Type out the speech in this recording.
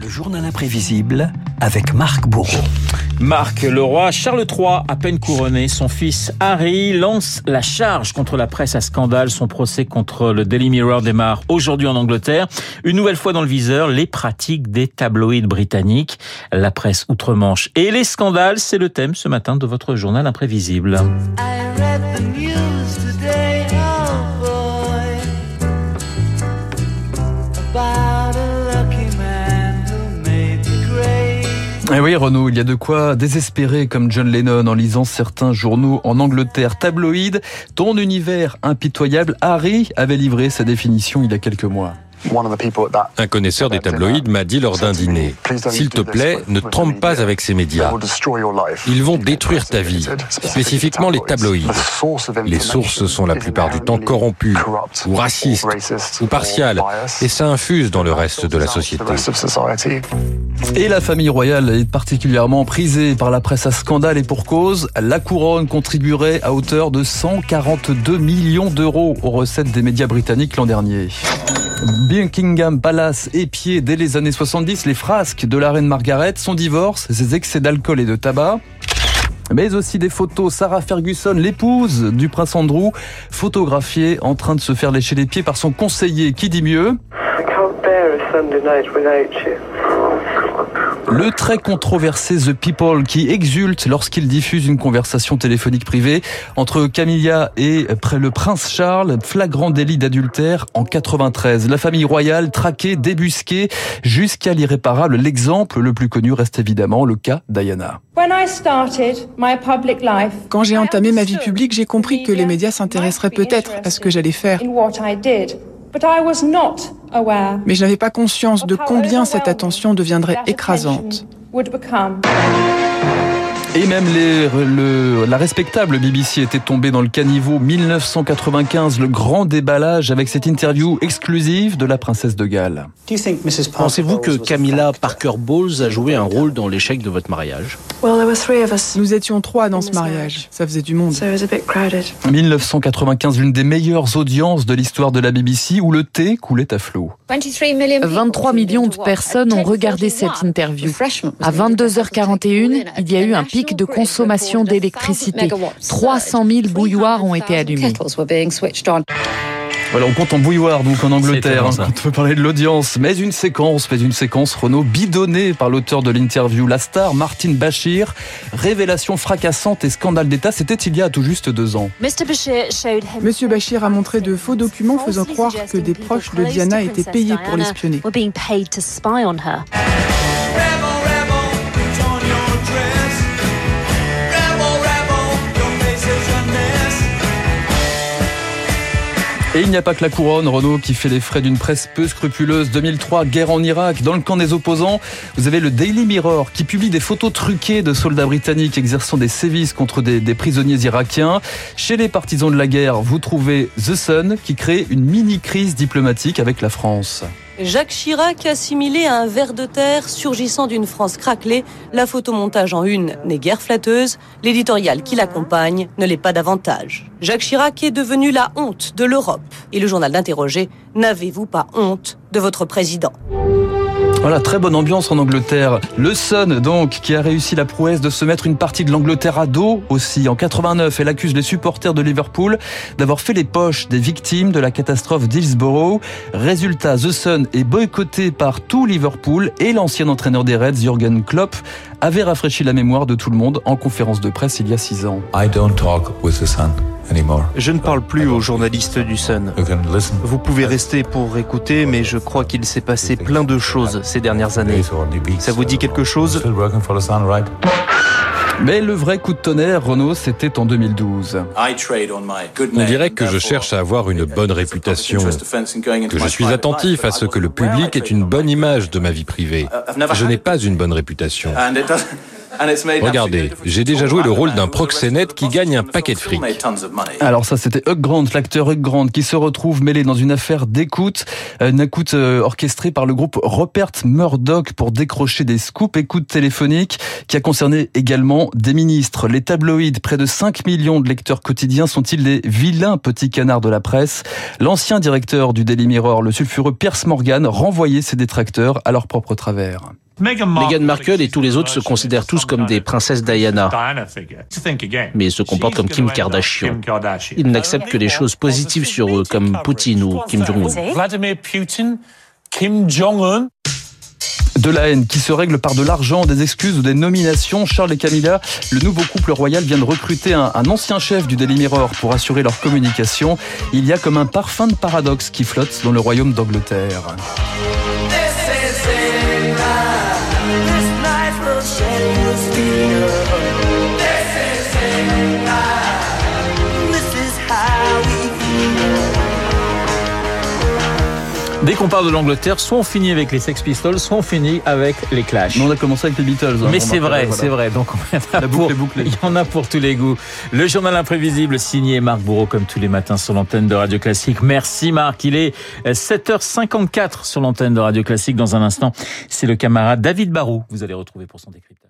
Le journal imprévisible avec Marc Bourreau. Marc, le roi Charles III, à peine couronné, son fils Harry lance la charge contre la presse à scandale. Son procès contre le Daily Mirror démarre aujourd'hui en Angleterre. Une nouvelle fois dans le viseur, les pratiques des tabloïds britanniques, la presse outre-Manche et les scandales, c'est le thème ce matin de votre journal imprévisible. Oui, Renaud, il y a de quoi désespérer comme John Lennon en lisant certains journaux en Angleterre. Tabloïd, ton univers impitoyable, Harry avait livré sa définition il y a quelques mois. Un connaisseur des tabloïds m'a dit lors d'un dîner, s'il te plaît, ne trompe pas avec ces médias. Ils vont détruire ta vie, spécifiquement les tabloïds. Les sources sont la plupart du temps corrompues, ou racistes, ou partiales, et ça infuse dans le reste de la société. Et la famille royale est particulièrement prisée par la presse à scandale et pour cause, la couronne contribuerait à hauteur de 142 millions d'euros aux recettes des médias britanniques l'an dernier. Buckingham Palace épié dès les années 70 les frasques de la reine Margaret, son divorce, ses excès d'alcool et de tabac. Mais aussi des photos. Sarah Ferguson, l'épouse du prince Andrew, photographiée en train de se faire lécher les pieds par son conseiller. Qui dit mieux? Le très controversé The People qui exulte lorsqu'il diffuse une conversation téléphonique privée entre Camilla et le prince Charles, flagrant délit d'adultère en 93. La famille royale traquée, débusquée jusqu'à l'irréparable. L'exemple le plus connu reste évidemment le cas Diana. Quand j'ai entamé ma vie publique, j'ai compris que les médias s'intéresseraient peut-être à ce que j'allais faire. Mais je n'avais pas conscience de combien cette attention deviendrait écrasante. Et même les, le, la respectable BBC était tombée dans le caniveau 1995, le grand déballage avec cette interview exclusive de la princesse de Galles. Pensez-vous que Camilla Parker Bowles a joué un rôle dans l'échec de votre mariage? Nous étions trois dans ce mariage, ça faisait du monde. 1995, l'une des meilleures audiences de l'histoire de la BBC où le thé coulait à flot. 23 millions de personnes ont regardé cette interview. À 22h41, il y a eu un de consommation d'électricité. 300 000 bouilloires ont été allumés. Voilà, on compte en bouilloire donc en Angleterre hein, quand on veut parler de l'audience. Mais une séquence, mais une séquence Renault bidonnée par l'auteur de l'interview, la star Martin Bachir. Révélation fracassante et scandale d'État, c'était il y a tout juste deux ans. Monsieur Bachir a montré de faux documents faisant croire que des proches de Diana étaient payés pour l'espionner. Et il n'y a pas que la couronne, Renault, qui fait les frais d'une presse peu scrupuleuse. 2003, guerre en Irak, dans le camp des opposants. Vous avez le Daily Mirror qui publie des photos truquées de soldats britanniques exerçant des sévices contre des, des prisonniers irakiens. Chez les partisans de la guerre, vous trouvez The Sun qui crée une mini-crise diplomatique avec la France. Jacques Chirac assimilé à un ver de terre surgissant d'une France craquelée, la photomontage en une n'est guère flatteuse, l'éditorial qui l'accompagne ne l'est pas davantage. Jacques Chirac est devenu la honte de l'Europe. Et le journal d'interroger, n'avez-vous pas honte de votre président? Voilà, très bonne ambiance en Angleterre. Le Sun, donc, qui a réussi la prouesse de se mettre une partie de l'Angleterre à dos aussi. En 89, elle accuse les supporters de Liverpool d'avoir fait les poches des victimes de la catastrophe d'Hillsborough. Résultat, The Sun est boycotté par tout Liverpool et l'ancien entraîneur des Reds, Jürgen Klopp, avait rafraîchi la mémoire de tout le monde en conférence de presse il y a six ans. I don't talk with the sun. Je ne parle plus aux journalistes du Sun. Vous pouvez rester pour écouter, mais je crois qu'il s'est passé plein de choses ces dernières années. Ça vous dit quelque chose mais le vrai coup de tonnerre, Renault, c'était en 2012. On dirait que je cherche à avoir une bonne réputation, que je suis attentif à ce que le public ait une bonne image de ma vie privée. Je n'ai pas une bonne réputation. Regardez, j'ai déjà joué le rôle d'un proxénète qui gagne un paquet de fric. Alors ça, c'était Hugh Grant, l'acteur Hugh Grant, qui se retrouve mêlé dans une affaire d'écoute, une écoute euh, orchestrée par le groupe Rupert Murdoch pour décrocher des scoops, écoute téléphonique, qui a concerné également des ministres. Les tabloïds, près de 5 millions de lecteurs quotidiens, sont-ils des vilains petits canards de la presse? L'ancien directeur du Daily Mirror, le sulfureux Pierce Morgan, renvoyait ses détracteurs à leur propre travers. Meghan Markle et tous les autres se considèrent tous comme des princesses Diana, mais se comportent comme Kim Kardashian. Ils n'acceptent que les choses positives sur eux, comme Poutine ou Kim Jong-un. Vladimir Putin, Kim Jong-un. De la haine qui se règle par de l'argent, des excuses ou des nominations. Charles et Camilla, le nouveau couple royal vient de recruter un, un, ancien chef du Daily Mirror pour assurer leur communication. Il y a comme un parfum de paradoxe qui flotte dans le royaume d'Angleterre. Dès qu'on parle de l'Angleterre, soit on finit avec les Sex Pistols, soit on finit avec les Clash. on a commencé avec les Beatles. Hein, Mais c'est vrai, c'est vrai. Donc il y, en a pour, il y en a pour tous les goûts. Le journal imprévisible signé Marc Bourreau comme tous les matins sur l'antenne de Radio Classique. Merci Marc. Il est 7h54 sur l'antenne de Radio Classique. Dans un instant, c'est le camarade David Barou. Vous allez retrouver pour son décryptage.